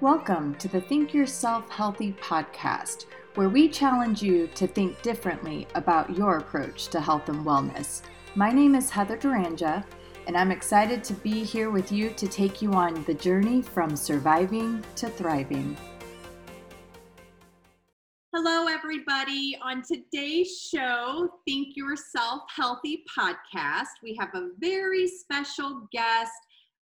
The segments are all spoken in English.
Welcome to the Think Yourself Healthy podcast, where we challenge you to think differently about your approach to health and wellness. My name is Heather Duranja, and I'm excited to be here with you to take you on the journey from surviving to thriving. Hello, everybody. On today's show, Think Yourself Healthy podcast, we have a very special guest.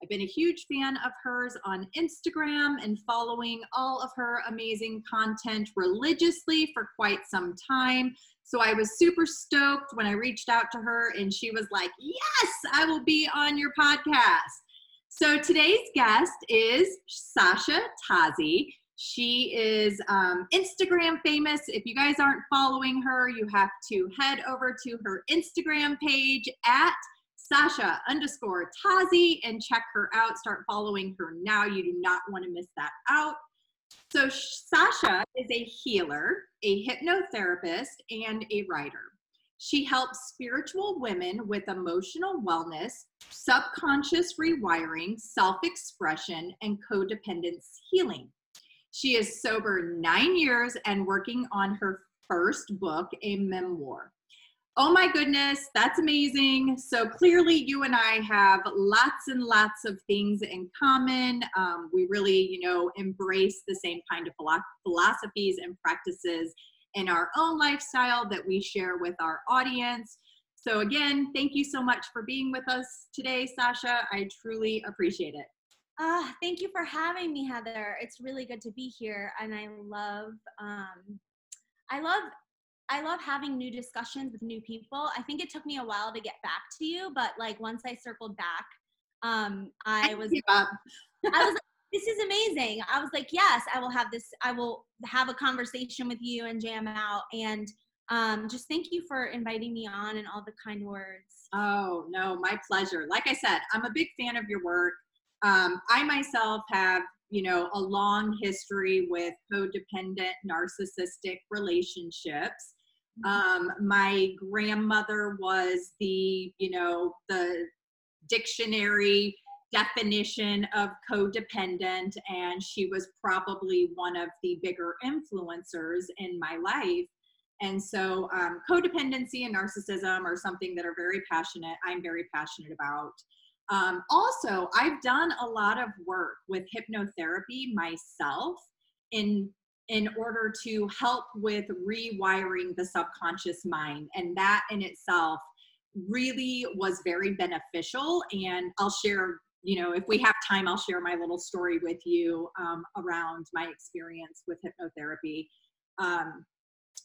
I've been a huge fan of hers on Instagram and following all of her amazing content religiously for quite some time. So I was super stoked when I reached out to her and she was like, Yes, I will be on your podcast. So today's guest is Sasha Tazi. She is um, Instagram famous. If you guys aren't following her, you have to head over to her Instagram page at Sasha underscore Tazi and check her out. Start following her now. You do not want to miss that out. So, Sasha is a healer, a hypnotherapist, and a writer. She helps spiritual women with emotional wellness, subconscious rewiring, self expression, and codependence healing. She is sober nine years and working on her first book, a memoir. Oh my goodness, that's amazing. So clearly, you and I have lots and lots of things in common. Um, we really, you know, embrace the same kind of philosophies and practices in our own lifestyle that we share with our audience. So, again, thank you so much for being with us today, Sasha. I truly appreciate it. Uh, thank you for having me, Heather. It's really good to be here, and I love, um, I love, I love having new discussions with new people. I think it took me a while to get back to you, but like once I circled back, um, I was, I was like, this is amazing. I was like, yes, I will have this. I will have a conversation with you and jam out. And um, just thank you for inviting me on and all the kind words. Oh no, my pleasure. Like I said, I'm a big fan of your work. Um, I myself have, you know, a long history with codependent narcissistic relationships. Um, my grandmother was the, you know, the dictionary definition of codependent, and she was probably one of the bigger influencers in my life. And so, um, codependency and narcissism are something that are very passionate. I'm very passionate about. Um, also, I've done a lot of work with hypnotherapy myself in in order to help with rewiring the subconscious mind, and that in itself really was very beneficial. And I'll share, you know, if we have time, I'll share my little story with you um, around my experience with hypnotherapy. Um,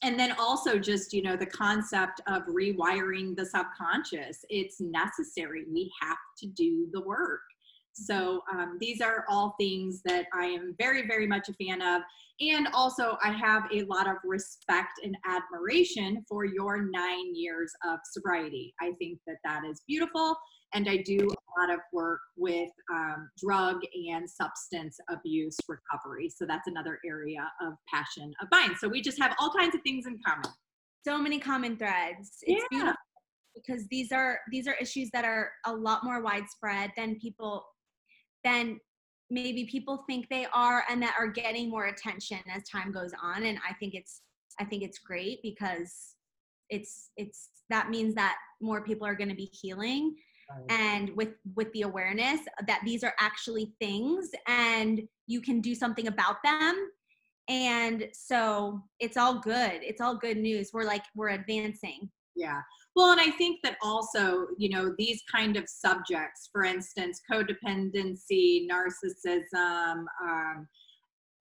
and then also just you know the concept of rewiring the subconscious it's necessary we have to do the work so um, these are all things that i am very very much a fan of and also i have a lot of respect and admiration for your nine years of sobriety i think that that is beautiful and I do a lot of work with um, drug and substance abuse recovery. So that's another area of passion of mine. So we just have all kinds of things in common. So many common threads. It's yeah. beautiful because these are these are issues that are a lot more widespread than people than maybe people think they are and that are getting more attention as time goes on and i think it's i think it's great because it's it's that means that more people are going to be healing and with with the awareness that these are actually things and you can do something about them. And so it's all good. It's all good news. We're like we're advancing. Yeah well and i think that also you know these kind of subjects for instance codependency narcissism um,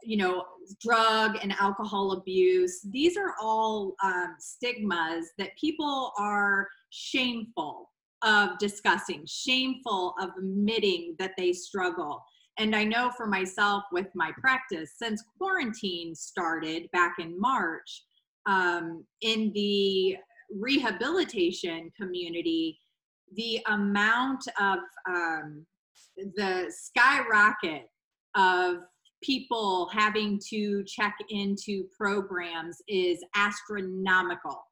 you know drug and alcohol abuse these are all um, stigmas that people are shameful of discussing, shameful of admitting that they struggle. And I know for myself with my practice, since quarantine started back in March, um, in the rehabilitation community, the amount of um, the skyrocket of people having to check into programs is astronomical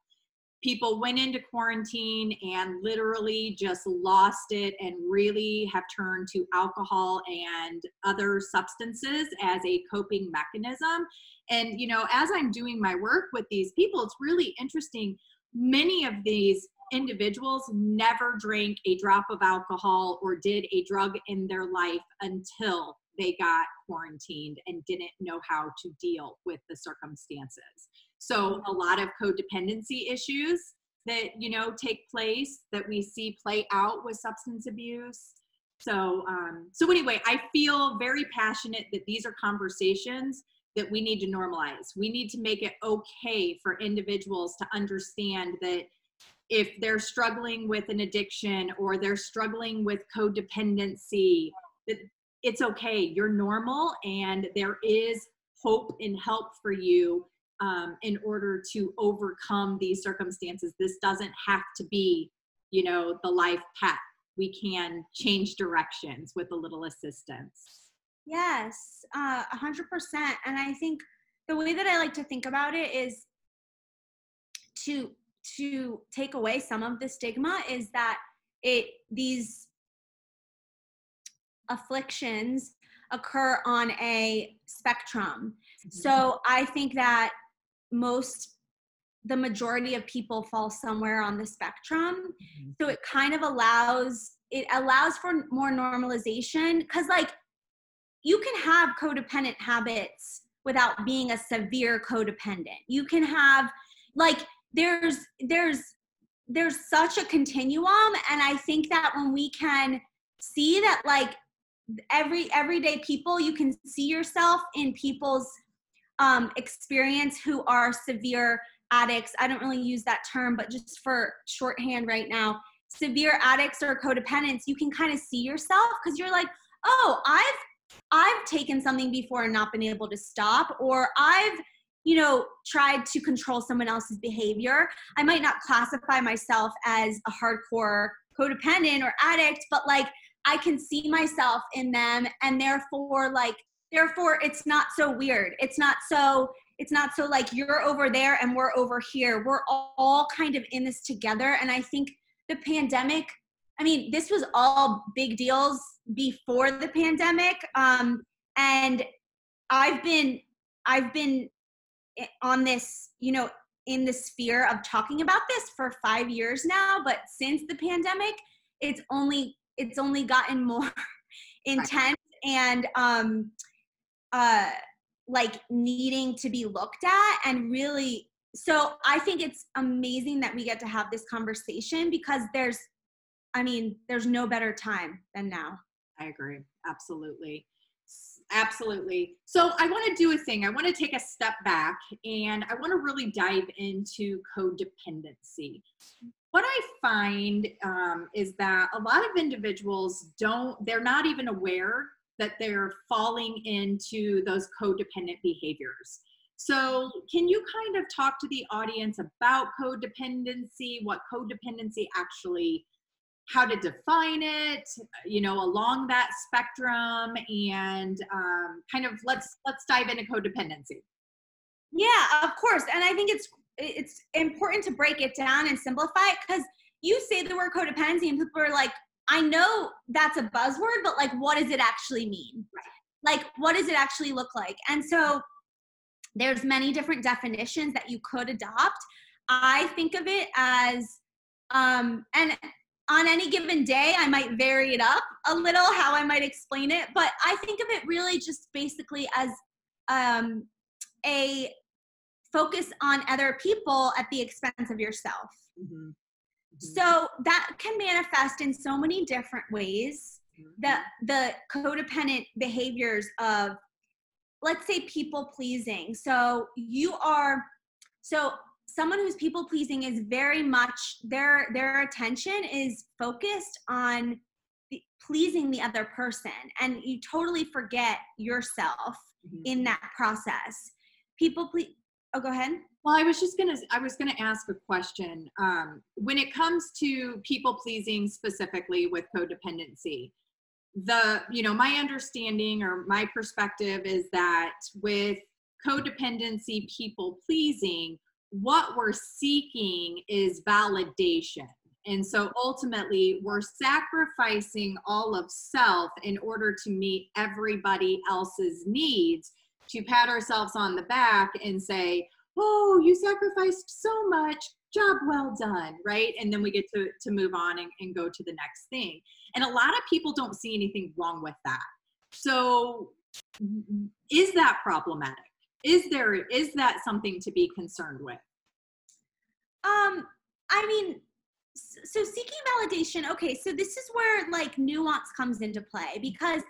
people went into quarantine and literally just lost it and really have turned to alcohol and other substances as a coping mechanism. And, you know, as I'm doing my work with these people, it's really interesting. Many of these individuals never drank a drop of alcohol or did a drug in their life until they got quarantined and didn't know how to deal with the circumstances. So a lot of codependency issues that you know take place that we see play out with substance abuse. So um, so anyway, I feel very passionate that these are conversations that we need to normalize. We need to make it okay for individuals to understand that if they're struggling with an addiction or they're struggling with codependency, that it's okay. You're normal and there is hope and help for you um, in order to overcome these circumstances. This doesn't have to be, you know, the life path. We can change directions with a little assistance. Yes, uh, a hundred percent. And I think the way that I like to think about it is to to take away some of the stigma is that it these afflictions occur on a spectrum. Mm-hmm. So I think that most the majority of people fall somewhere on the spectrum mm-hmm. so it kind of allows it allows for more normalization because like you can have codependent habits without being a severe codependent you can have like there's there's there's such a continuum and i think that when we can see that like every everyday people you can see yourself in people's um, experience who are severe addicts. I don't really use that term, but just for shorthand right now, severe addicts or codependents, you can kind of see yourself because you're like, oh, I've I've taken something before and not been able to stop, or I've you know tried to control someone else's behavior. I might not classify myself as a hardcore codependent or addict, but like I can see myself in them and therefore like therefore it's not so weird it's not so it's not so like you're over there and we're over here we're all kind of in this together and i think the pandemic i mean this was all big deals before the pandemic um and i've been i've been on this you know in the sphere of talking about this for 5 years now but since the pandemic it's only it's only gotten more intense and um uh like needing to be looked at and really so i think it's amazing that we get to have this conversation because there's i mean there's no better time than now. I agree. Absolutely. Absolutely. So i want to do a thing. I want to take a step back and i want to really dive into codependency. What i find um, is that a lot of individuals don't they're not even aware that they're falling into those codependent behaviors. So, can you kind of talk to the audience about codependency, what codependency actually, how to define it, you know, along that spectrum, and um, kind of let's let's dive into codependency. Yeah, of course, and I think it's it's important to break it down and simplify it because you say the word codependency and people are like, I know that's a buzzword, but like, what does it actually mean? Like, what does it actually look like? And so there's many different definitions that you could adopt. I think of it as, um, and on any given day, I might vary it up a little how I might explain it, but I think of it really just basically as um, a focus on other people at the expense of yourself. Mm-hmm. Mm-hmm. So that can manifest in so many different ways. The the codependent behaviors of let's say people pleasing. So you are so someone who's people pleasing is very much their their attention is focused on the, pleasing the other person and you totally forget yourself mm-hmm. in that process. People please oh go ahead well, I was just gonna I was gonna ask a question. Um, when it comes to people pleasing specifically with codependency, the you know my understanding or my perspective is that with codependency, people pleasing, what we're seeking is validation. And so ultimately, we're sacrificing all of self in order to meet everybody else's needs to pat ourselves on the back and say, Oh, you sacrificed so much. Job well done, right? And then we get to, to move on and, and go to the next thing. And a lot of people don't see anything wrong with that. So, is that problematic? Is there is that something to be concerned with? Um, I mean, so seeking validation okay so this is where like nuance comes into play because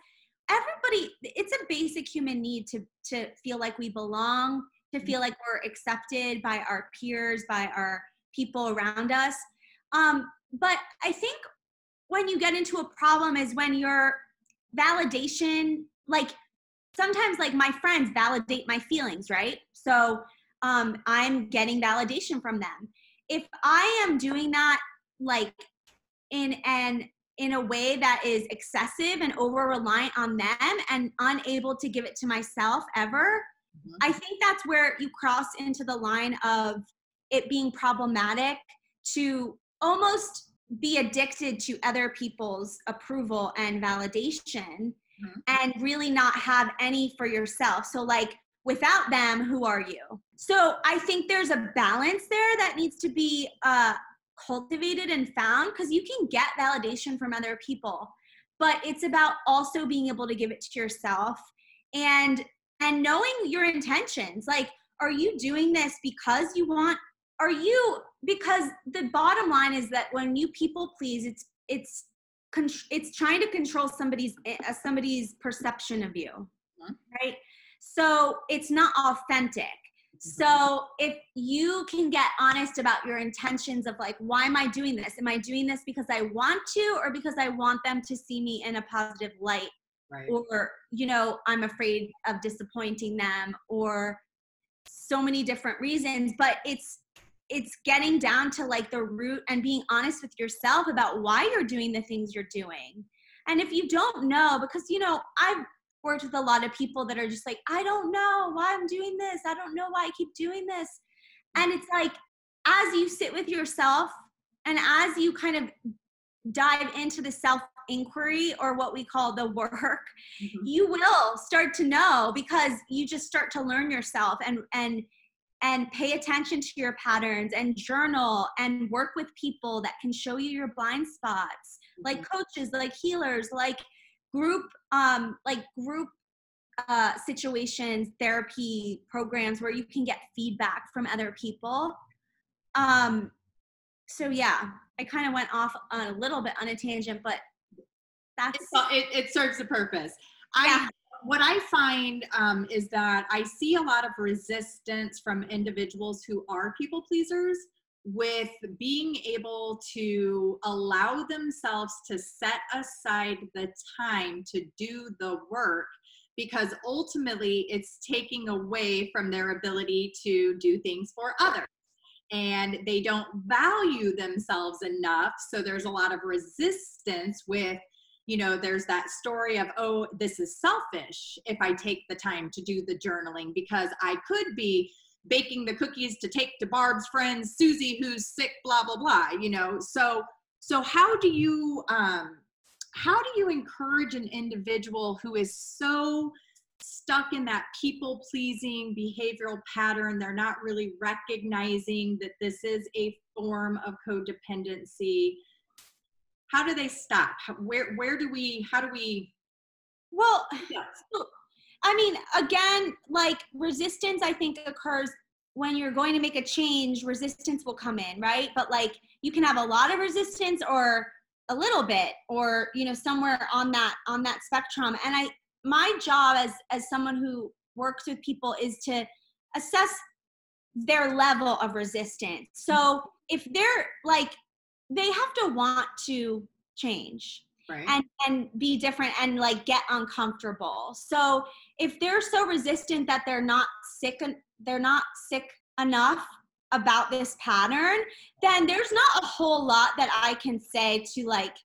everybody it's a basic human need to to feel like we belong to feel like we're accepted by our peers by our people around us um but i think when you get into a problem is when your validation like sometimes like my friends validate my feelings right so um i'm getting validation from them if i am doing that like in an in a way that is excessive and over reliant on them and unable to give it to myself ever mm-hmm. i think that's where you cross into the line of it being problematic to almost be addicted to other people's approval and validation mm-hmm. and really not have any for yourself. So like without them who are you? So i think there's a balance there that needs to be uh, cultivated and found because you can get validation from other people but it's about also being able to give it to yourself and and knowing your intentions. Like are you doing this because you want are you because the bottom line is that when you people please it's it's it's trying to control somebody's eh, somebody's perception of you mm-hmm. right so it's not authentic so if you can get honest about your intentions of like, why am I doing this? Am I doing this because I want to or because I want them to see me in a positive light? Right. Or, you know, I'm afraid of disappointing them or so many different reasons. But it's it's getting down to like the root and being honest with yourself about why you're doing the things you're doing. And if you don't know, because you know, I've worked with a lot of people that are just like, I don't know why I'm doing this. I don't know why I keep doing this. And it's like, as you sit with yourself and as you kind of dive into the self inquiry or what we call the work, mm-hmm. you will start to know because you just start to learn yourself and, and, and pay attention to your patterns and journal and work with people that can show you your blind spots mm-hmm. like coaches like healers like group um like group uh situations therapy programs where you can get feedback from other people um so yeah i kind of went off on a little bit on a tangent but that's it, it serves the purpose i yeah. What i find um, is that i see a lot of resistance from individuals who are people pleasers with being able to allow themselves to set aside the time to do the work because ultimately it's taking away from their ability to do things for others. And they don't value themselves enough so there's a lot of resistance with you know there's that story of oh this is selfish if i take the time to do the journaling because i could be baking the cookies to take to Barb's friend Susie who's sick, blah blah blah. You know, so so how do you um, how do you encourage an individual who is so stuck in that people pleasing behavioral pattern they're not really recognizing that this is a form of codependency how do they stop where where do we how do we well yeah. I mean, again, like resistance, I think occurs when you're going to make a change, resistance will come in, right? But like you can have a lot of resistance or a little bit or you know somewhere on that on that spectrum and i my job as as someone who works with people is to assess their level of resistance so if they're like they have to want to change right. and and be different and like get uncomfortable so if they're so resistant that they're not sick they're not sick enough about this pattern then there's not a whole lot that i can say to like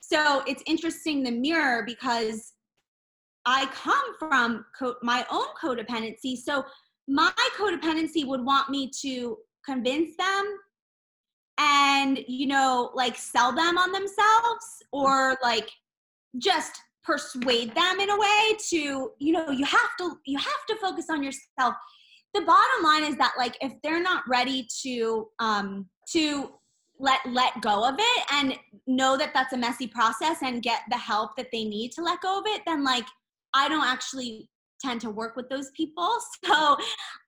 so it's interesting the mirror because i come from co- my own codependency so my codependency would want me to convince them and you know like sell them on themselves or like just persuade them in a way to you know you have to you have to focus on yourself. The bottom line is that like if they're not ready to um to let let go of it and know that that's a messy process and get the help that they need to let go of it then like i don't actually tend to work with those people. So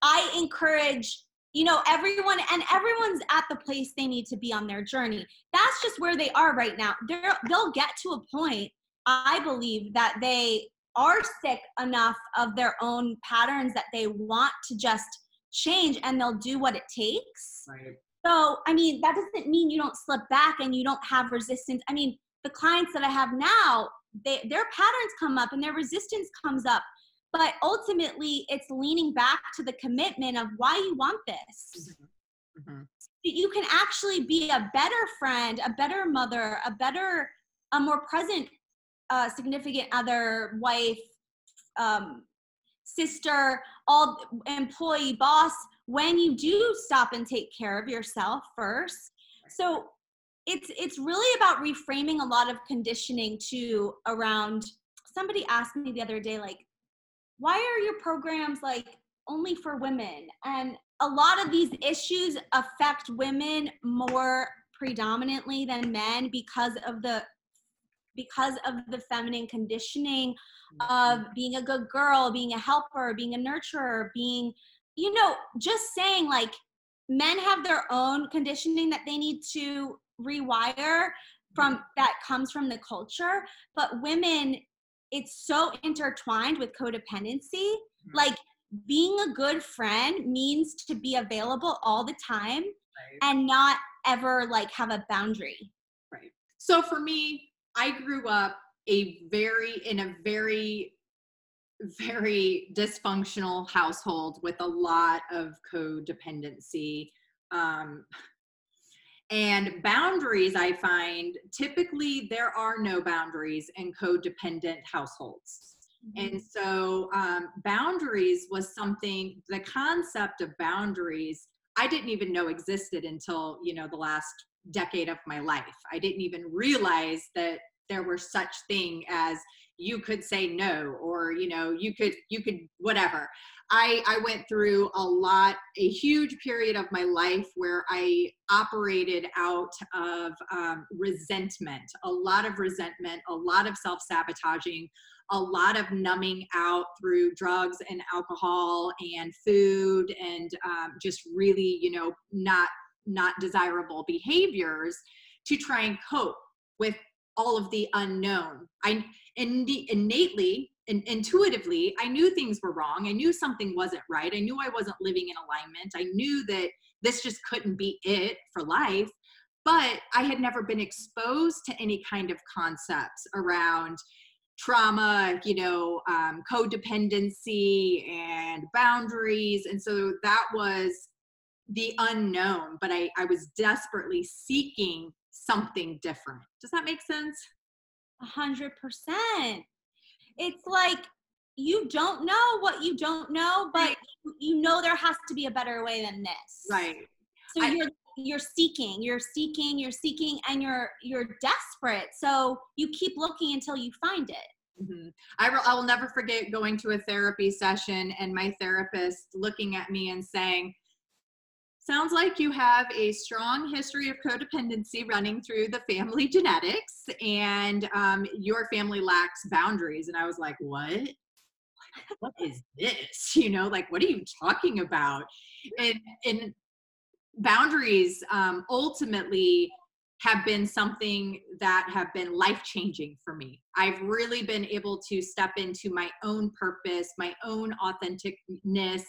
i encourage you know everyone and everyone's at the place they need to be on their journey. That's just where they are right now. They're they'll get to a point i believe that they are sick enough of their own patterns that they want to just change and they'll do what it takes. Right. so i mean that doesn't mean you don't slip back and you don't have resistance. I mean the clients that i have now they, their patterns come up and their resistance comes up but ultimately it's leaning back to the commitment of why you want this mm-hmm. Mm-hmm. you can actually be a better friend a better mother a better a more present uh, significant other wife um, sister all employee boss when you do stop and take care of yourself first so it's it's really about reframing a lot of conditioning to around somebody asked me the other day like why are your programs like only for women? And a lot of these issues affect women more predominantly than men because of the because of the feminine conditioning of mm-hmm. being a good girl, being a helper, being a nurturer, being, you know, just saying like men have their own conditioning that they need to rewire from mm-hmm. that comes from the culture, but women it's so intertwined with codependency. Mm-hmm. Like being a good friend means to be available all the time right. and not ever like have a boundary. Right. So for me, I grew up a very in a very very dysfunctional household with a lot of codependency um, and boundaries, I find typically there are no boundaries in codependent households. Mm-hmm. And so, um, boundaries was something, the concept of boundaries, I didn't even know existed until, you know, the last decade of my life. I didn't even realize that there were such thing as you could say no or you know you could you could whatever I, I went through a lot, a huge period of my life where I operated out of um, resentment, a lot of resentment, a lot of self sabotaging, a lot of numbing out through drugs and alcohol and food and um, just really, you know, not not desirable behaviors to try and cope with all of the unknown. I innately in, intuitively i knew things were wrong. I knew something wasn't right. I knew i wasn't living in alignment. I knew that this just couldn't be it for life but i had never been exposed to any kind of concepts around trauma you know um, codependency and boundaries. And so that was the unknown but I, I was desperately seeking something different. Does that make sense? A hundred percent it's like you don't know what you don't know, but you know there has to be a better way than this. Right. So I, you're you're seeking, you're seeking, you're seeking, and you're you're desperate. So you keep looking until you find it. Mm-hmm. I, will, I will never forget going to a therapy session and my therapist looking at me and saying, Sounds like you have a strong history of codependency running through the family genetics, and um, your family lacks boundaries. And I was like, What? what is this? You know, like, what are you talking about? And, and boundaries um, ultimately have been something that have been life changing for me. I've really been able to step into my own purpose, my own authenticness,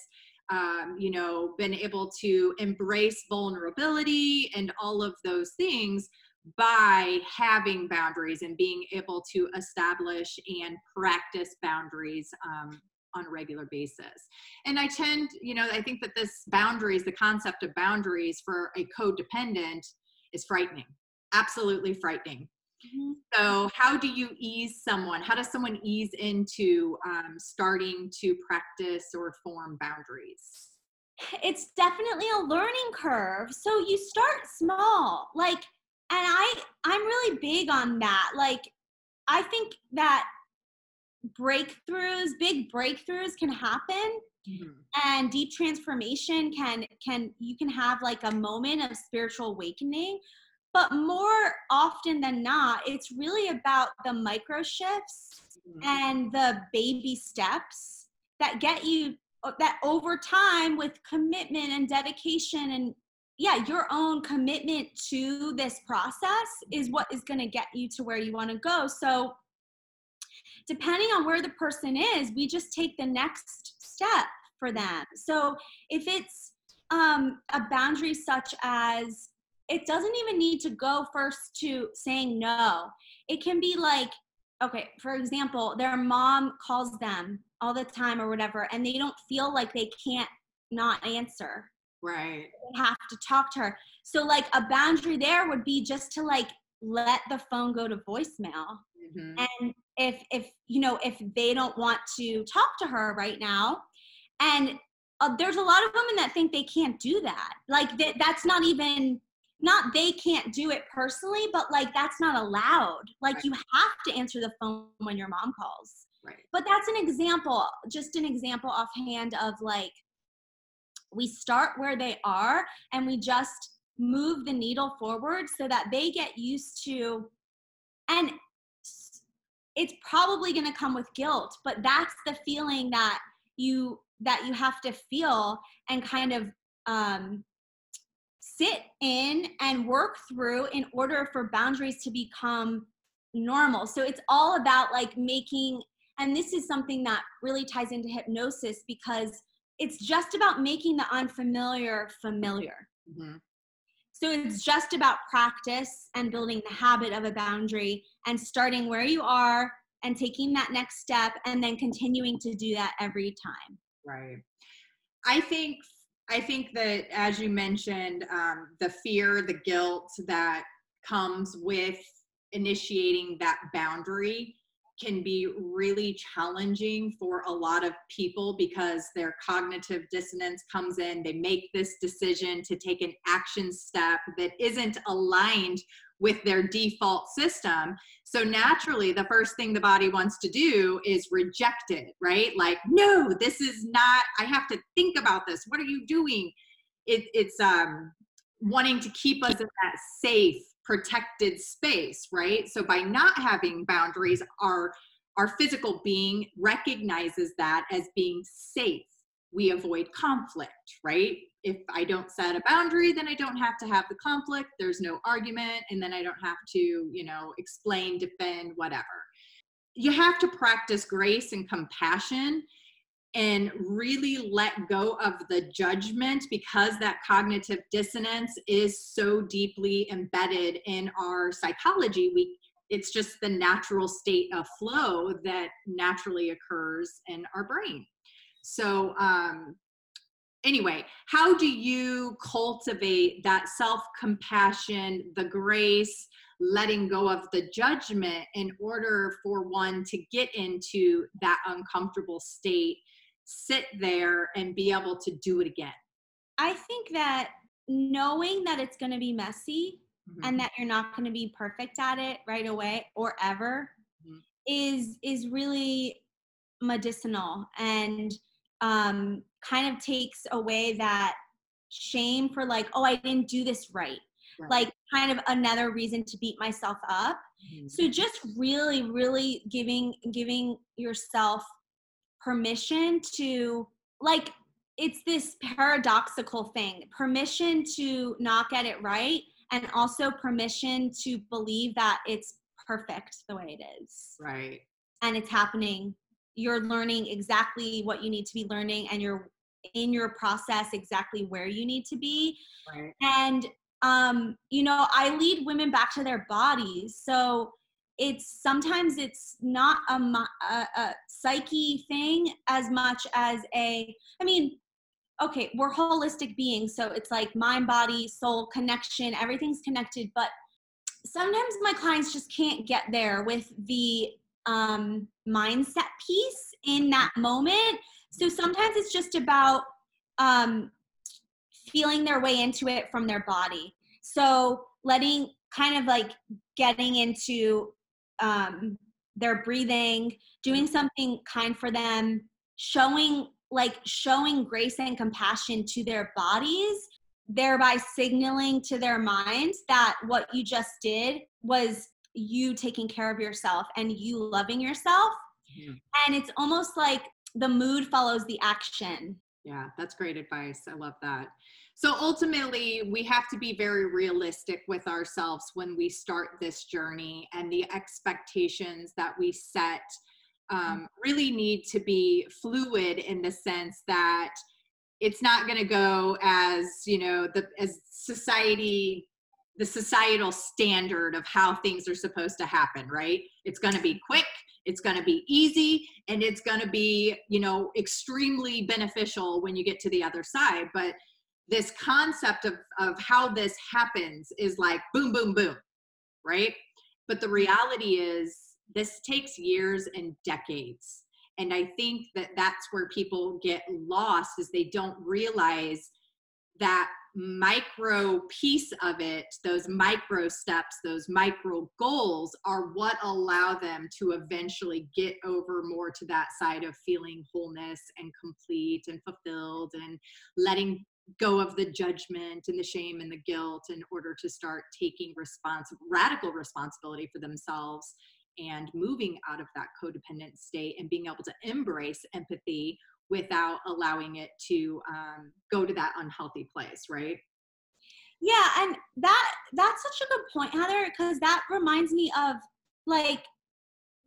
um, you know, been able to embrace vulnerability and all of those things by having boundaries and being able to establish and practice boundaries um, on a regular basis. And I tend, you know, I think that this boundaries, the concept of boundaries for a codependent is frightening, absolutely frightening. Mm-hmm. So, how do you ease someone? How does someone ease into um, starting to practice or form boundaries? it's definitely a learning curve. So you start small. Like and I I'm really big on that. Like I think that breakthroughs, big breakthroughs can happen mm-hmm. and deep transformation can can you can have like a moment of spiritual awakening but more often than not it's really about the micro shifts mm-hmm. and the baby steps that get you uh, that over time with commitment and dedication and yeah your own commitment to this process is what is going to get you to where you want to go. So depending on where the person is we just take the next step for them. So if it's um, a boundary such as it doesn't even need to go first to saying no. It can be like okay for example their mom calls them all the time or whatever and they don't feel like they can't not answer. Right. They have to talk to her. So like a boundary there would be just to like let the phone go to voicemail. Mm-hmm. and if if you know if they don't want to talk to her right now and uh, there's a lot of women that think they can't do that. Like that that's not even not they can't do it personally but like that's not allowed. Like right. you have to answer the phone when your mom calls. Right. But that's an example just an example offhand of like we start where they are and we just move the needle forward so that they get used to and it's probably going to come with guilt but that's the feeling that you that you have to feel and kind of um, sit in and work through in order for boundaries to become normal so it's all about like making and this is something that really ties into hypnosis because it's just about making the unfamiliar familiar mm-hmm. So it's just about practice and building the habit of a boundary and starting where you are and taking that next step and then continuing to do that every time. Right. I think I think that as you mentioned, um, the fear, the guilt that comes with initiating that boundary can be really challenging for a lot of people because their cognitive dissonance comes in. They make this decision to take an action step that isn't aligned with their default system. So naturally, the first thing the body wants to do is reject it, right? Like, no, this is not, I have to think about this. What are you doing? It, it's um, wanting to keep us in that safe, protected space, right? So by not having boundaries, our our physical being recognizes that as being safe. We avoid conflict, right? If I don't set a boundary, then I don't have to have the conflict. There's no argument, and then I don't have to, you know, explain, defend, whatever. You have to practice grace and compassion and really let go of the judgment because that cognitive dissonance is so deeply embedded in our psychology we it's just the natural state of flow that naturally occurs in our brain so um anyway how do you cultivate that self compassion the grace letting go of the judgment in order for one to get into that uncomfortable state sit there and be able to do it again? I think that knowing that it's going to be messy mm-hmm. and that you're not going to be perfect at it right away or ever mm-hmm. is is really medicinal and um, kind of takes away that shame for like oh i didn't do this right, right. like kind of another reason to beat myself up mm-hmm. so just really really giving giving yourself permission to like it's this paradoxical thing permission to not get it right and also permission to believe that it's perfect the way it is right and it's happening you're learning exactly what you need to be learning and you're in your process exactly where you need to be right. and um you know i lead women back to their bodies so it's sometimes it's not a, a, a psyche thing as much as a i mean okay we're holistic beings so it's like mind body soul connection everything's connected but sometimes my clients just can't get there with the um, mindset piece in that moment so sometimes it's just about um, feeling their way into it from their body. So letting kind of like getting into um, their breathing, doing something kind for them, showing like showing grace and compassion to their bodies, thereby signaling to their minds that what you just did was you taking care of yourself and you loving yourself. Mm-hmm. And it's almost like the mood follows the action. Yeah, that's great advice. I love that. So ultimately, we have to be very realistic with ourselves when we start this journey, and the expectations that we set um, really need to be fluid in the sense that it's not going to go as you know the as society the societal standard of how things are supposed to happen right? It's going to be quick it's going to be easy and it's going to be you know extremely beneficial when you get to the other side. But this concept of of how this happens is like boom boom boom right? But the reality is this takes years and decades. And i think that that's where people get lost is they don't realize that micro piece of it those micro steps those micro goals are what allow them to eventually get over more to that side of feeling wholeness and complete and fulfilled and letting go of the judgment and the shame and the guilt in order to start taking respons- radical responsibility for themselves and moving out of that codependent state and being able to embrace empathy without allowing it to um, go to that unhealthy place right yeah and that that's such a good point heather because that reminds me of like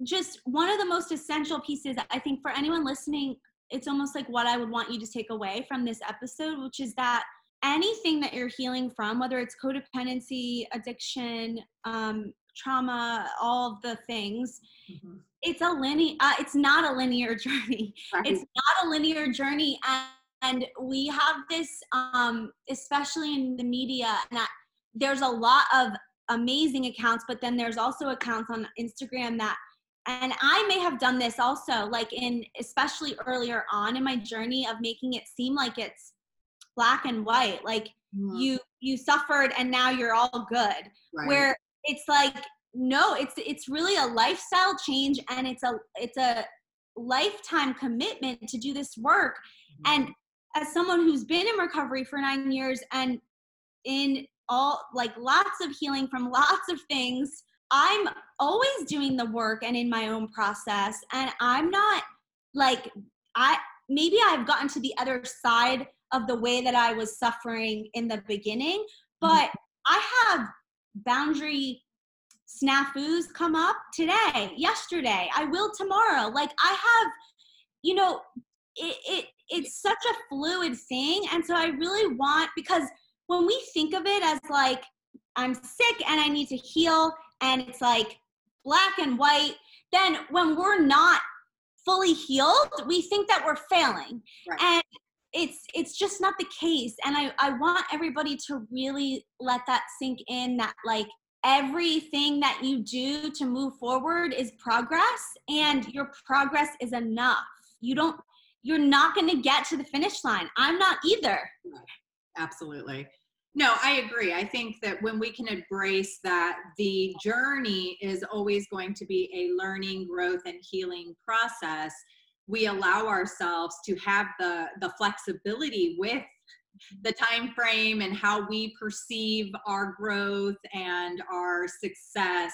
just one of the most essential pieces i think for anyone listening it's almost like what i would want you to take away from this episode which is that anything that you're healing from whether it's codependency addiction um, trauma all the things mm-hmm. It's a linear uh, it's not a linear journey right. it's not a linear journey and, and we have this um, especially in the media and that there's a lot of amazing accounts but then there's also accounts on instagram that and i may have done this also like in especially earlier on in my journey of making it seem like it's black and white like mm-hmm. you you suffered and now you're all good right. where it's like no it's it's really a lifestyle change and it's a it's a lifetime commitment to do this work mm-hmm. and as someone who's been in recovery for 9 years and in all like lots of healing from lots of things i'm always doing the work and in my own process and i'm not like i maybe i've gotten to the other side of the way that i was suffering in the beginning mm-hmm. but i have boundary snafus come up today, yesterday, I will tomorrow. Like I have, you know, it, it it's such a fluid thing. And so I really want because when we think of it as like I'm sick and I need to heal and it's like black and white, then when we're not fully healed, we think that we're failing. Right. And it's it's just not the case and I, I want everybody to really let that sink in that like everything that you do to move forward is progress and your progress is enough. You don't you're not going to get to the finish line. I'm not either. Absolutely. No i agree. I think that when we can embrace that the journey is always going to be a learning growth and healing process. We allow ourselves to have the the flexibility with the time frame and how we perceive our growth and our success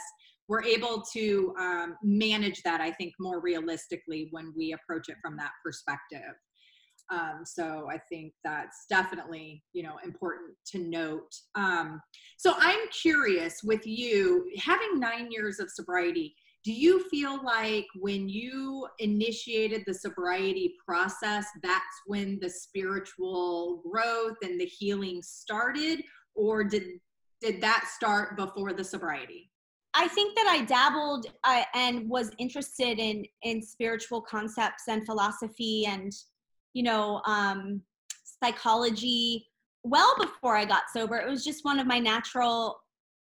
we're able to um, manage that i think more realistically when we approach it from that perspective. Um, so i think that's definitely you know important to note. Um, so i'm curious with you having nine years of sobriety do you feel like when you initiated the sobriety process that's when the spiritual growth and the healing started? Or did did that start before the sobriety? I think that i dabbled uh, and was interested in in spiritual concepts and philosophy and you know um psychology well before i got sober. It was just one of my natural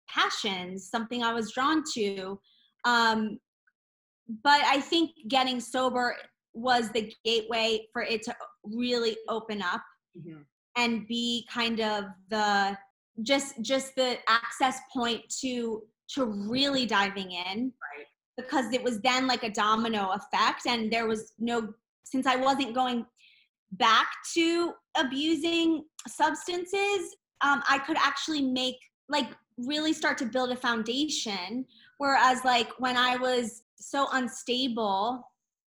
passions something i was drawn to um, but I think getting sober was the gateway for it to really open up. Mm-hmm. and be kind of the just just the access point to to really diving in right because it was then like a domino effect and there was no since i wasn't going back to abusing substances um, i could actually make like really start to build a foundation whereas like when i was so unstable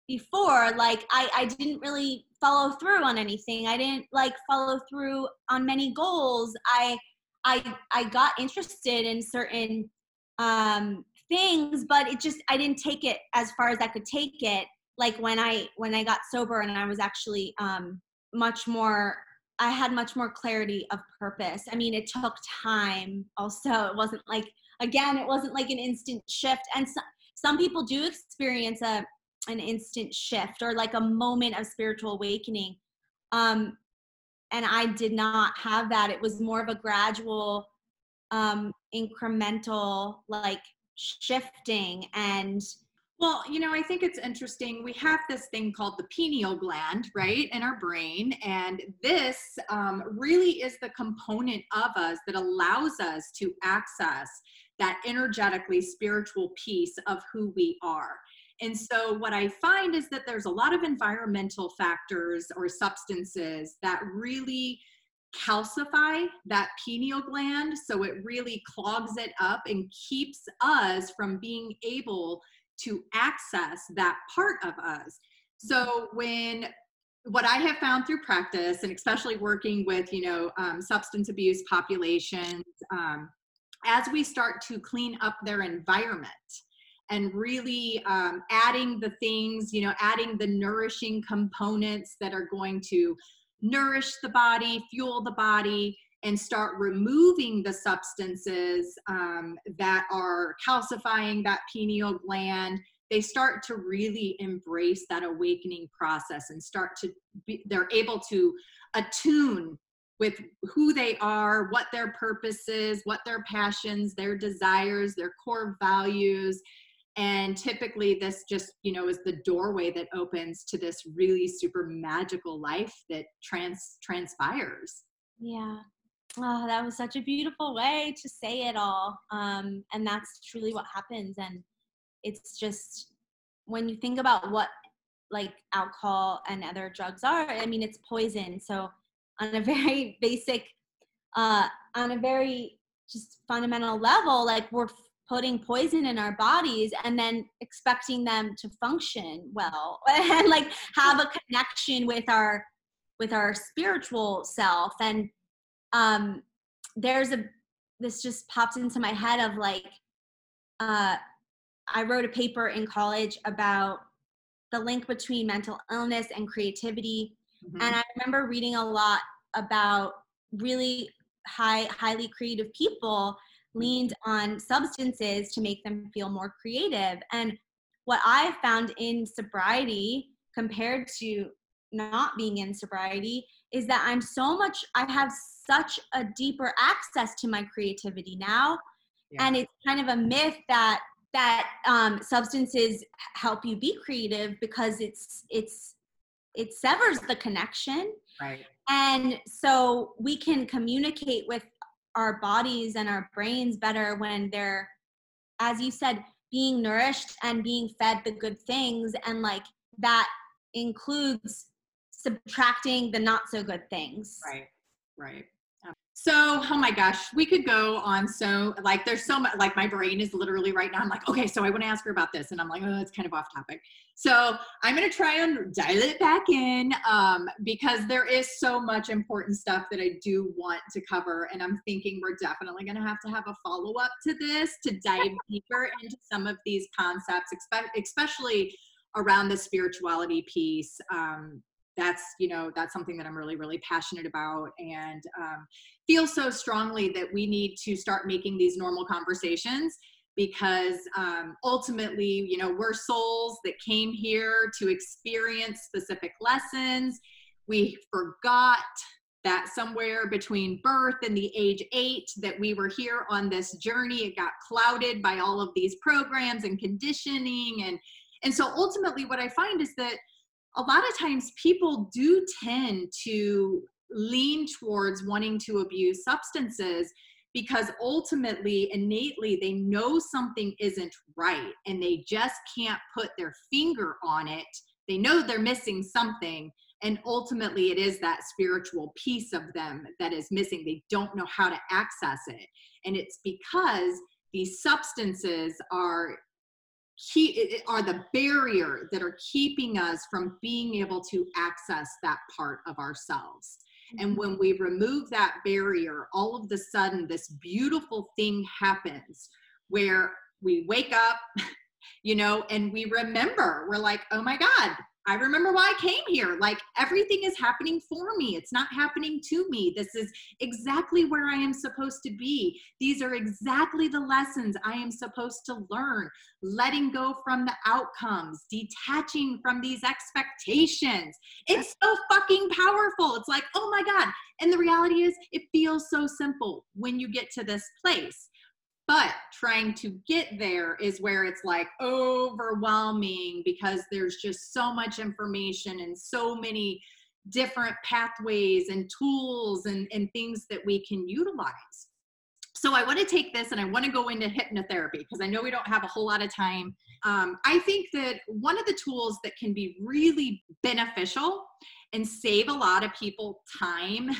before like i i didn't really follow through on anything. I didn't like follow through on many goals. I i i got interested in certain um things but it just i didn't take it as far as i could take it. Like when i when i got sober and i was actually um much more i had much more clarity of purpose. I mean it took time also. It wasn't like again it wasn't like an instant shift and so, some people do experience a an instant shift or like a moment of spiritual awakening um and i did not have that it was more of a gradual um incremental like shifting and well, you know, I think it's interesting. We have this thing called the pineal gland, right, in our brain. And this um, really is the component of us that allows us to access that energetically spiritual piece of who we are. And so, what I find is that there's a lot of environmental factors or substances that really calcify that pineal gland. So, it really clogs it up and keeps us from being able to access that part of us. So, when what I have found through practice, and especially working with, you know, um, substance abuse populations, um, as we start to clean up their environment, and really um, adding the things, you know, adding the nourishing components that are going to nourish the body, fuel the body, and start removing the substances um, that are calcifying that pineal gland they start to really embrace that awakening process and start to be they're able to attune with who they are what their purpose is what their passions their desires their core values. And typically this just you know is the doorway that opens to this really super magical life that trans transpires. Yeah. Oh that was such a beautiful way to say it all. Um and that's truly what happens. And it's just when you think about what like alcohol and other drugs are i mean it's poison. So on a very basic uh on a very just fundamental level like we're putting poison in our bodies and then expecting them to function well and like have a connection with our with our spiritual self. And um there's a this just popped into my head of like uh i wrote a paper in college about the link between mental illness and creativity mm-hmm. and i remember reading a lot about really high highly creative people leaned on substances to make them feel more creative. And what I found in sobriety compared to not being in sobriety is that I'm so much, I have such a deeper access to my creativity now. Yeah. And it's kind of a myth that that um, substances help you be creative because it's it's it severs the connection. Right. And so we can communicate with our bodies and our brains better when they're as you said being nourished and being fed the good things. And like that includes subtracting the not so good things. Right. Right so, oh my gosh, we could go on so like there's so much like my brain is literally right now. I'm like, okay, so I want to ask her about this, and I'm like, oh, it's kind of off topic. So I'm gonna try and dial it back in um, because there is so much important stuff that I do want to cover, and I'm thinking we're definitely gonna have to have a follow up to this to dive deeper into some of these concepts, especially around the spirituality piece. Um, that's you know that's something that i'm really really passionate about and um, feel so strongly that we need to start making these normal conversations because um, ultimately you know we're souls that came here to experience specific lessons. We forgot that somewhere between birth and the age eight that we were here on this journey. It got clouded by all of these programs and conditioning and and so ultimately what i find is that a lot of times people do tend to lean towards wanting to abuse substances because ultimately innately they know something isn't right and they just can't put their finger on it. They know they're missing something and ultimately it is that spiritual piece of them that is missing. They don't know how to access it. And it's because these substances are key are the barrier that are keeping us from being able to access that part of ourselves and mm-hmm. when we remove that barrier all of the sudden this beautiful thing happens where we wake up you know and we remember we're like oh my god I remember why I came here. Like everything is happening for me. It's not happening to me. This is exactly where I am supposed to be. These are exactly the lessons I am supposed to learn. Letting go from the outcomes, detaching from these expectations. It's so fucking powerful. It's like, oh my God. And the reality is, it feels so simple when you get to this place. But trying to get there is where it's like overwhelming because there's just so much information and so many different pathways and tools and, and things that we can utilize. So I want to take this and I want to go into hypnotherapy because I know we don't have a whole lot of time. Um, I think that one of the tools that can be really beneficial and save a lot of people time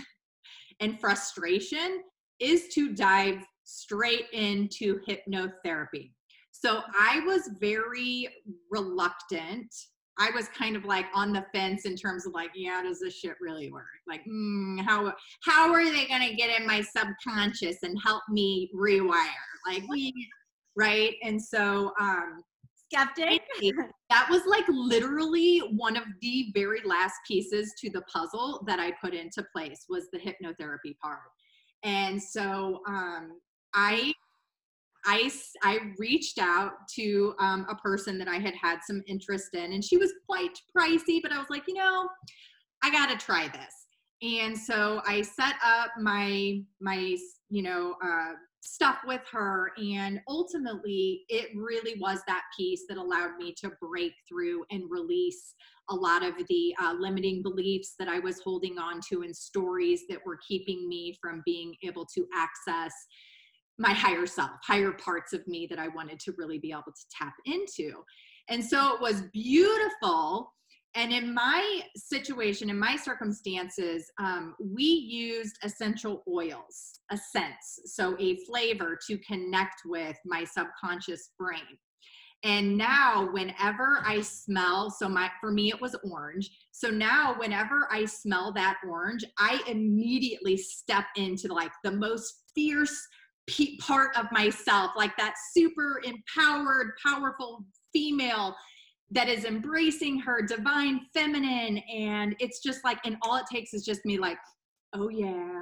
and frustration is to dive straight into hypnotherapy. So I was very reluctant. I was kind of like on the fence in terms of like, yeah, does this shit really work? Like, mm, how how are they gonna get in my subconscious and help me rewire? Like, right? And so, um, skeptic. that was like literally one of the very last pieces to the puzzle that I put into place was the hypnotherapy part. And so um, I I, I reached out to um, a person that I had had some interest in, and she was quite pricey, but I was like, you know, I got to try this. And so I set up my my you know uh, stuff with her, and ultimately, it really was that piece that allowed me to break through and release a lot of the uh, limiting beliefs that I was holding on to and stories that were keeping me from being able to access my higher self, higher parts of me that I wanted to really be able to tap into. And so it was beautiful. And in my situation, in my circumstances, um, we used essential oils, a sense, so a flavor to connect with my subconscious brain. And now, whenever I smell, so my for me it was orange. So now, whenever I smell that orange, I immediately step into like the most fierce part of myself, like that super empowered, powerful female that is embracing her divine feminine. And it's just like, and all it takes is just me, like, oh yeah,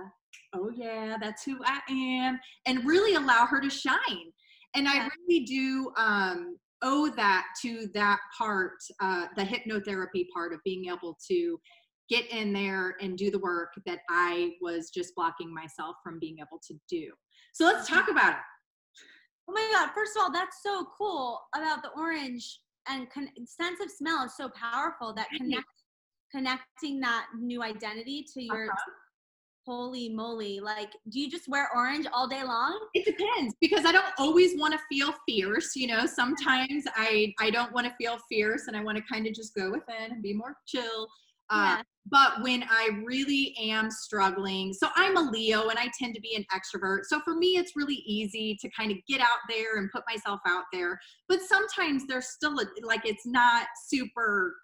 oh yeah, that's who I am, and really allow her to shine. And I really do um, owe that to that part, uh, the hypnotherapy part of being able to get in there and do the work that I was just blocking myself from being able to do. So let's talk about it. Oh my God. First of all, that's so cool about the orange and con- sense of smell is so powerful that connect, connecting that new identity to your uh-huh. holy moly. Like, do you just wear orange all day long? It depends because I don't always want to feel fierce. You know, sometimes I, I don't want to feel fierce and I want to kind of just go within and be more chill. Uh, yeah. But when I really am struggling, so I'm a Leo and I tend to be an extrovert. So for me, it's really easy to kind of get out there and put myself out there. But sometimes there's still a, like it's not super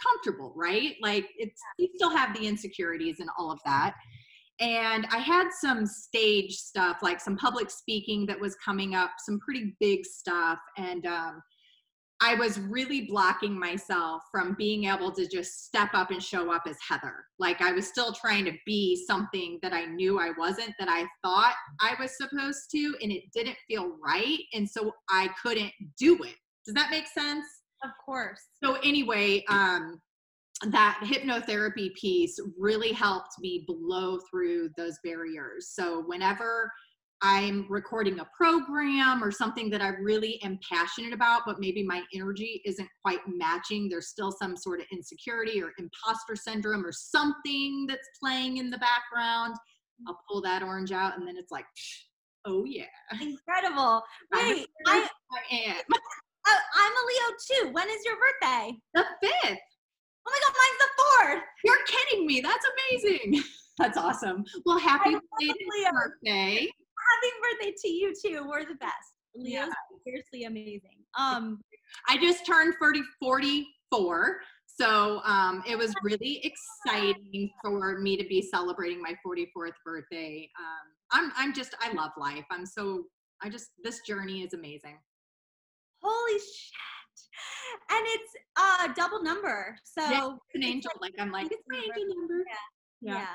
comfortable, right? Like it's you still have the insecurities and all of that. And I had some stage stuff, like some public speaking that was coming up, some pretty big stuff. And um, I was really blocking myself from being able to just step up and show up as Heather. Like I was still trying to be something that I knew I wasn't, that I thought I was supposed to, and it didn't feel right. And so I couldn't do it. Does that make sense? Of course. So, anyway, um, that hypnotherapy piece really helped me blow through those barriers. So, whenever I'm recording a program or something that I really am passionate about, but maybe my energy isn't quite matching. There's still some sort of insecurity or imposter syndrome or something that's playing in the background. Mm. I'll pull that orange out and then it's like, oh yeah. Incredible. Wait, I, I am. I, oh, I'm a Leo too. When is your birthday? The fifth. Oh my God, mine's the fourth. You're kidding me. That's amazing. That's awesome. Well, happy birthday. Happy birthday to you too. We're the best. Leo's yeah. seriously amazing. Um, I just turned 30, 44. So um, it was really exciting for me to be celebrating my 44th birthday. Um, I'm, I'm just, I love life. I'm so, I just, this journey is amazing. Holy shit. And it's a double number. So yeah, it's an angel. Like, like I'm like, it's an angel number. Yeah. yeah. yeah.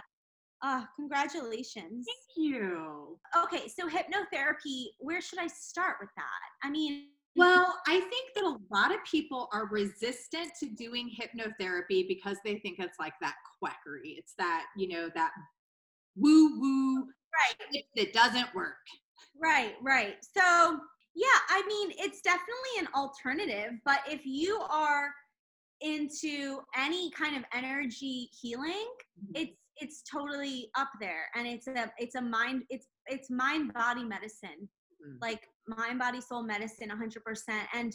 Oh, congratulations. Thank you. Okay, so hypnotherapy, where should I start with that? I mean, well, I think that a lot of people are resistant to doing hypnotherapy because they think it's like that quackery. It's that, you know, that woo woo right that doesn't work. Right, right. So, yeah, I mean, it's definitely an alternative, but if you are into any kind of energy healing, mm-hmm. it's it's totally up there and it's a it's a mind it's it's mind body medicine. Mm-hmm. like mind body soul medicine 100% and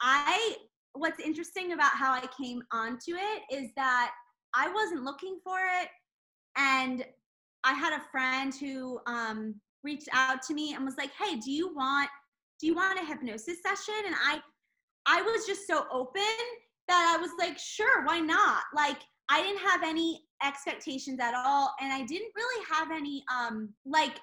i what's interesting about how i came onto it is that i wasn't looking for it and i had a friend who um, reached out to me and was like hey do you want do you want a hypnosis session? And i i was just so open that i was like sure why not? Like I didn't have any expectations at all and I didn't really have any um like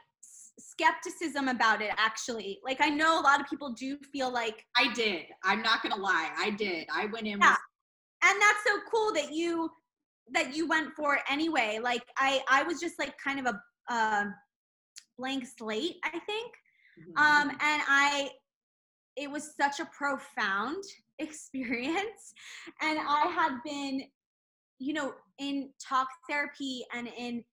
skepticism about it actually. Like I know a lot of people do feel like I did. I'm not to lie. I did. I went in yeah. With- and that's so cool that you that you went for it anyway. Like I I was just like kind of a uh, blank slate, I think. Mm-hmm. Um and I it was such a profound experience and I had been you know, in talk therapy and in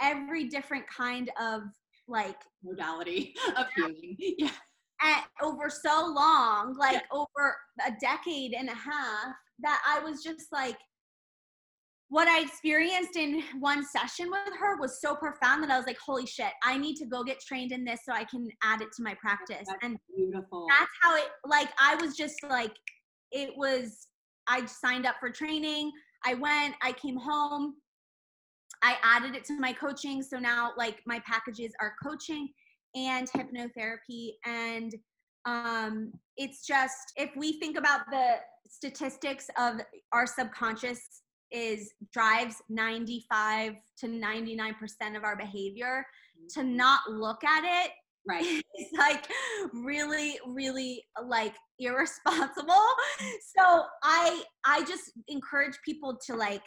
every different kind of like modality of healing. Yeah. At, over so long, like yeah. over a decade and a half, that I was just like, what I experienced in one session with her was so profound that I was like, holy shit, I need to go get trained in this so I can add it to my practice. That's and beautiful. That's how it, like, I was just like, it was, I signed up for training. I went, I came home, I added it to my coaching. So now, like, my packages are coaching and hypnotherapy. And um, it's just, if we think about the statistics of our subconscious, is drives 95 to 99% of our behavior to not look at it right. It's like really really like irresponsible. So i i just encourage people to like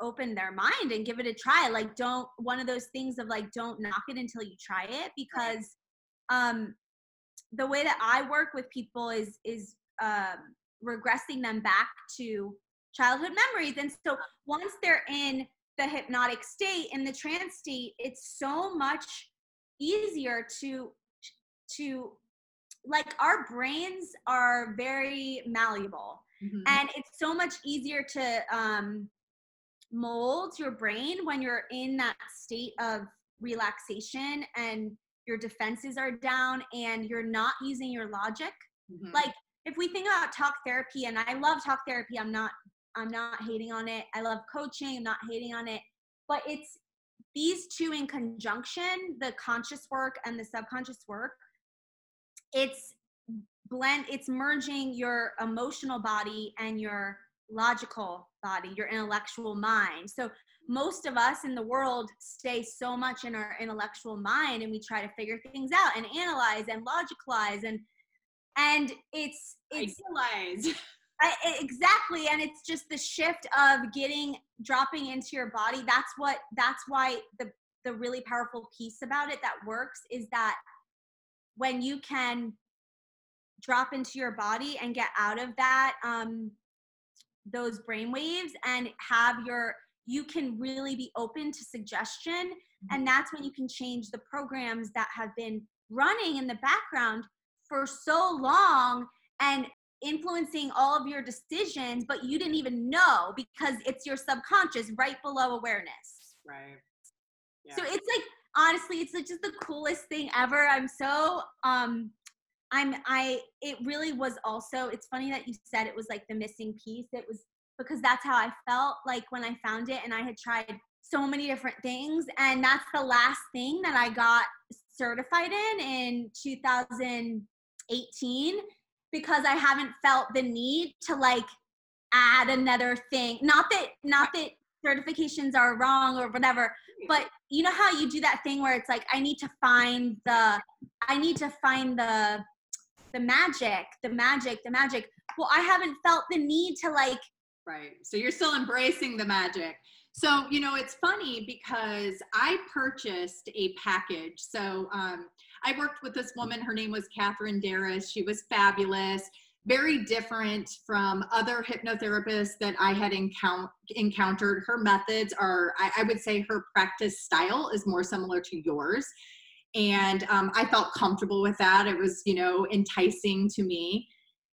open their mind and give it a try. Like don't one of those things of like don't knock it until you try it because um the way that i work with people is is um regressing them back to childhood memories. And so once they're in the hypnotic state in the trance state it's so much easier to to like our brains are very malleable mm-hmm. and it's so much easier to um, mold your brain when you're in that state of relaxation and your defenses are down and you're not using your logic mm-hmm. like if we think about talk therapy and i love talk therapy i'm not i'm not hating on it i love coaching i'm not hating on it but it's these two in conjunction, the conscious work and the subconscious work, it's blend, it's merging your emotional body and your logical body, your intellectual mind. So most of us in the world stay so much in our intellectual mind and we try to figure things out and analyze and logicalize and and it's it's. I, exactly and it's just the shift of getting dropping into your body that's what that's why the the really powerful piece about it that works is that when you can drop into your body and get out of that um those brain waves and have your you can really be open to suggestion Mm-hmm. and that's when you can change the programs that have been running in the background for so long and influencing all of your decisions but you didn't even know because it's your subconscious right below awareness Right. Yeah. so it's like honestly it's like just the coolest thing ever i'm so um i'm i it really was also it's funny that you said it was like the missing piece it was because that's how i felt like when i found it and i had tried so many different things and that's the last thing that i got certified in in 2018 because i haven't felt the need to like add another thing not that not that certifications are wrong or whatever but you know how you do that thing where it's like i need to find the i need to find the the magic the magic the magic well i haven't felt the need to like Right. So you're still embracing the magic. So, you know, it's funny because I purchased a package. So um, I worked with this woman. Her name was Catherine Darris. She was fabulous, very different from other hypnotherapists that I had encount- encountered. Her methods are, I, I would say, her practice style is more similar to yours. And um, I felt comfortable with that. It was, you know, enticing to me.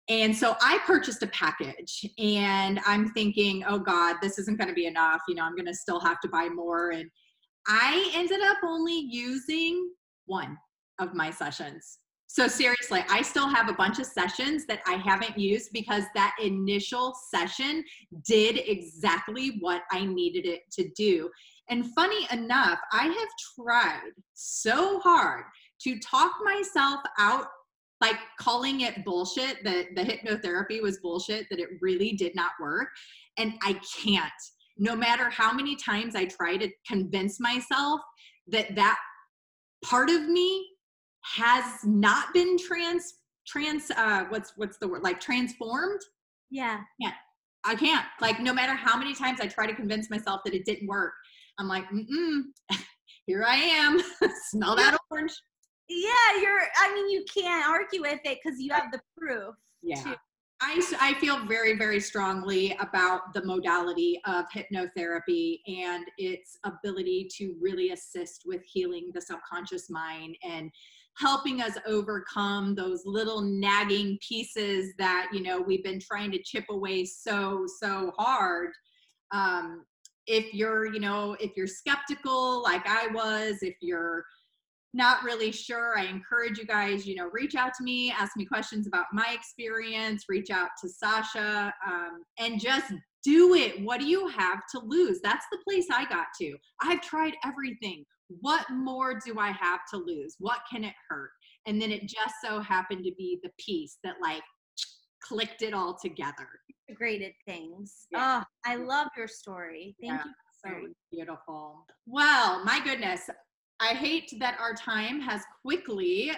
And so I purchased a package and I'm thinking, oh God, this isn't going to be enough. You know, I'm going to still have to buy more. And I ended up only using one of my sessions. So seriously, I still have a bunch of sessions that I haven't used because that initial session did exactly what I needed it to do. And funny enough, I have tried so hard to talk myself out like calling it bullshit that the hypnotherapy was bullshit that it really did not work and i can't no matter how many times i try to convince myself that that part of me has not been trans trans uh what's what's the word like transformed? Yeah. Yeah. I can't. Like no matter how many times i try to convince myself that it didn't work i'm like mm here i am. Smell that orange. Yeah you're i mean you can't argue with it because you have the proof Yeah. too. I, I feel very, very strongly about the modality of hypnotherapy and its ability to really assist with healing the subconscious mind and helping us overcome those little nagging pieces that, you know, we've been trying to chip away so, so hard. Um, if you're, you know, if you're skeptical like I was, if you're, not really sure, I encourage you guys, you know, reach out to me, ask me questions about my experience, reach out to Sasha, um, and just do it. What do you have to lose? That's the place I got to. I've tried everything. What more do I have to lose? What can it hurt? And then it just so happened to be the piece that like clicked it all together. integrated things Yeah. oh i love your story thank Yeah. you So beautiful. Well, my goodness. I hate that our time has quickly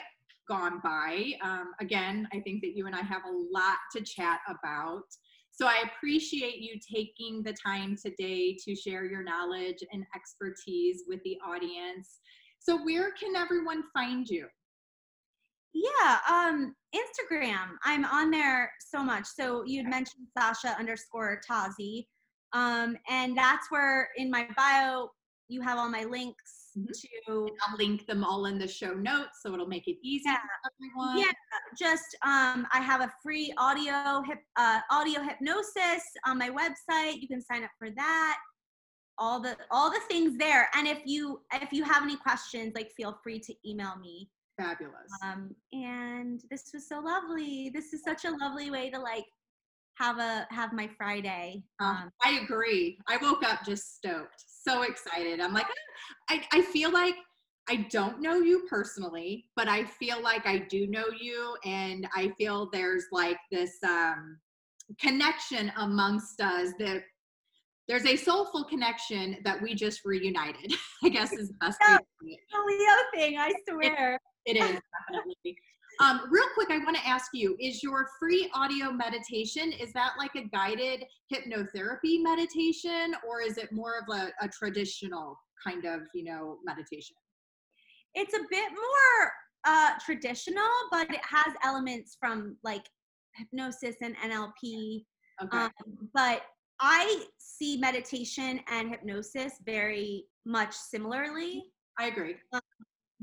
gone by. Um, again, I think that you and I have a lot to chat about. So I appreciate you taking the time today to share your knowledge and expertise with the audience. So, where can everyone find you? Yeah, um, Instagram. I'm on there so much. So you'd mentioned Sasha underscore Tazi. Um, and that's where in my bio you have all my links Mhm. to I'll link them all in the show notes so it'll make it easy Yeah. for everyone. Yeah. just um I have a free audio hip uh audio hypnosis on my website. You can sign up for that. All the all the things there. And if you if you have any questions, like feel free to email me. Fabulous. um and this was so lovely this is such a lovely way to like have a have my friday Um, um I agree. I woke up just stoked, so excited. I'm like, "Ah." I, I feel like I don't know you personally, but I feel like I do know you, and I feel there's like this um, connection amongst us that there's a soulful connection that we just reunited. I guess is the best way to put it. a leo thing i swear It is definitely. Um, real quick, I want to ask you: Is your free audio meditation is that like a guided hypnotherapy meditation, or is it more of a, a traditional kind of you know meditation? it's a bit more uh traditional but it has elements from like hypnosis and nlp Okay. um, but I see meditation and hypnosis very much similarly. I agree. Um,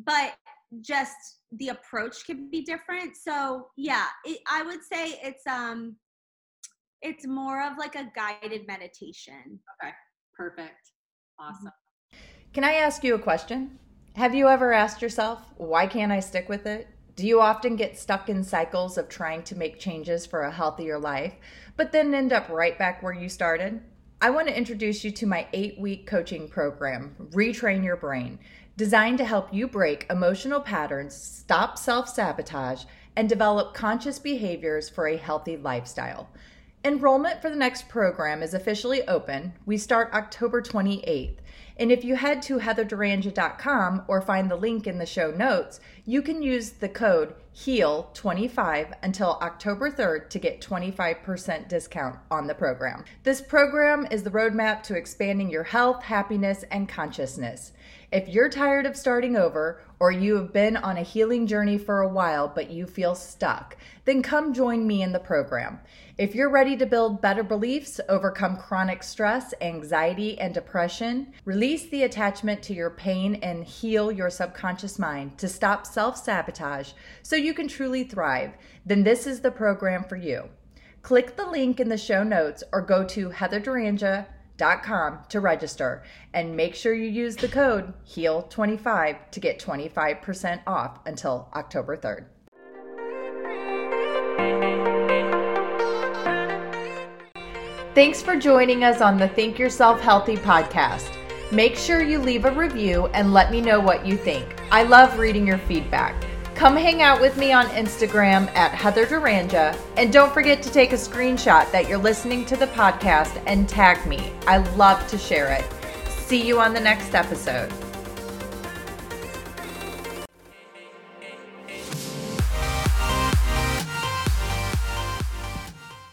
but just the approach can be different. So yeah, it, I would say it's um it's more of like a guided meditation. Okay. Perfect. Awesome. Can I ask you a question? Have you ever asked yourself, why can't I stick with it? Do you often get stuck in cycles of trying to make changes for a healthier life, but then end up right back where you started? I want to introduce you to my eight week coaching program, Retrain Your Brain, designed to help you break emotional patterns, stop self sabotage, and develop conscious behaviors for a healthy lifestyle. Enrollment for the next program is officially open. We start October 28th. And if you head to heatherdurangia.com or find the link in the show notes, you can use the code HEAL25 until October 3rd to get 25% discount on the program. This program is the roadmap to expanding your health, happiness, and consciousness. If you're tired of starting over or you have been on a healing journey for a while but you feel stuck, then come join me in the program. If you're ready to build better beliefs, overcome chronic stress, anxiety, and depression, release the attachment to your pain, and heal your subconscious mind to stop self sabotage so you can truly thrive, then this is the program for you. Click the link in the show notes or go to heatherdurangia.com to register and make sure you use the code HEAL25 to get 25% off until October 3rd. Thanks for joining us on the Think Yourself Healthy podcast. Make sure you leave a review and let me know what you think. I love reading your feedback. Come hang out with me on Instagram at Heather Durangia, and don't forget to take a screenshot that you're listening to the podcast and tag me. I love to share it. See you on the next episode.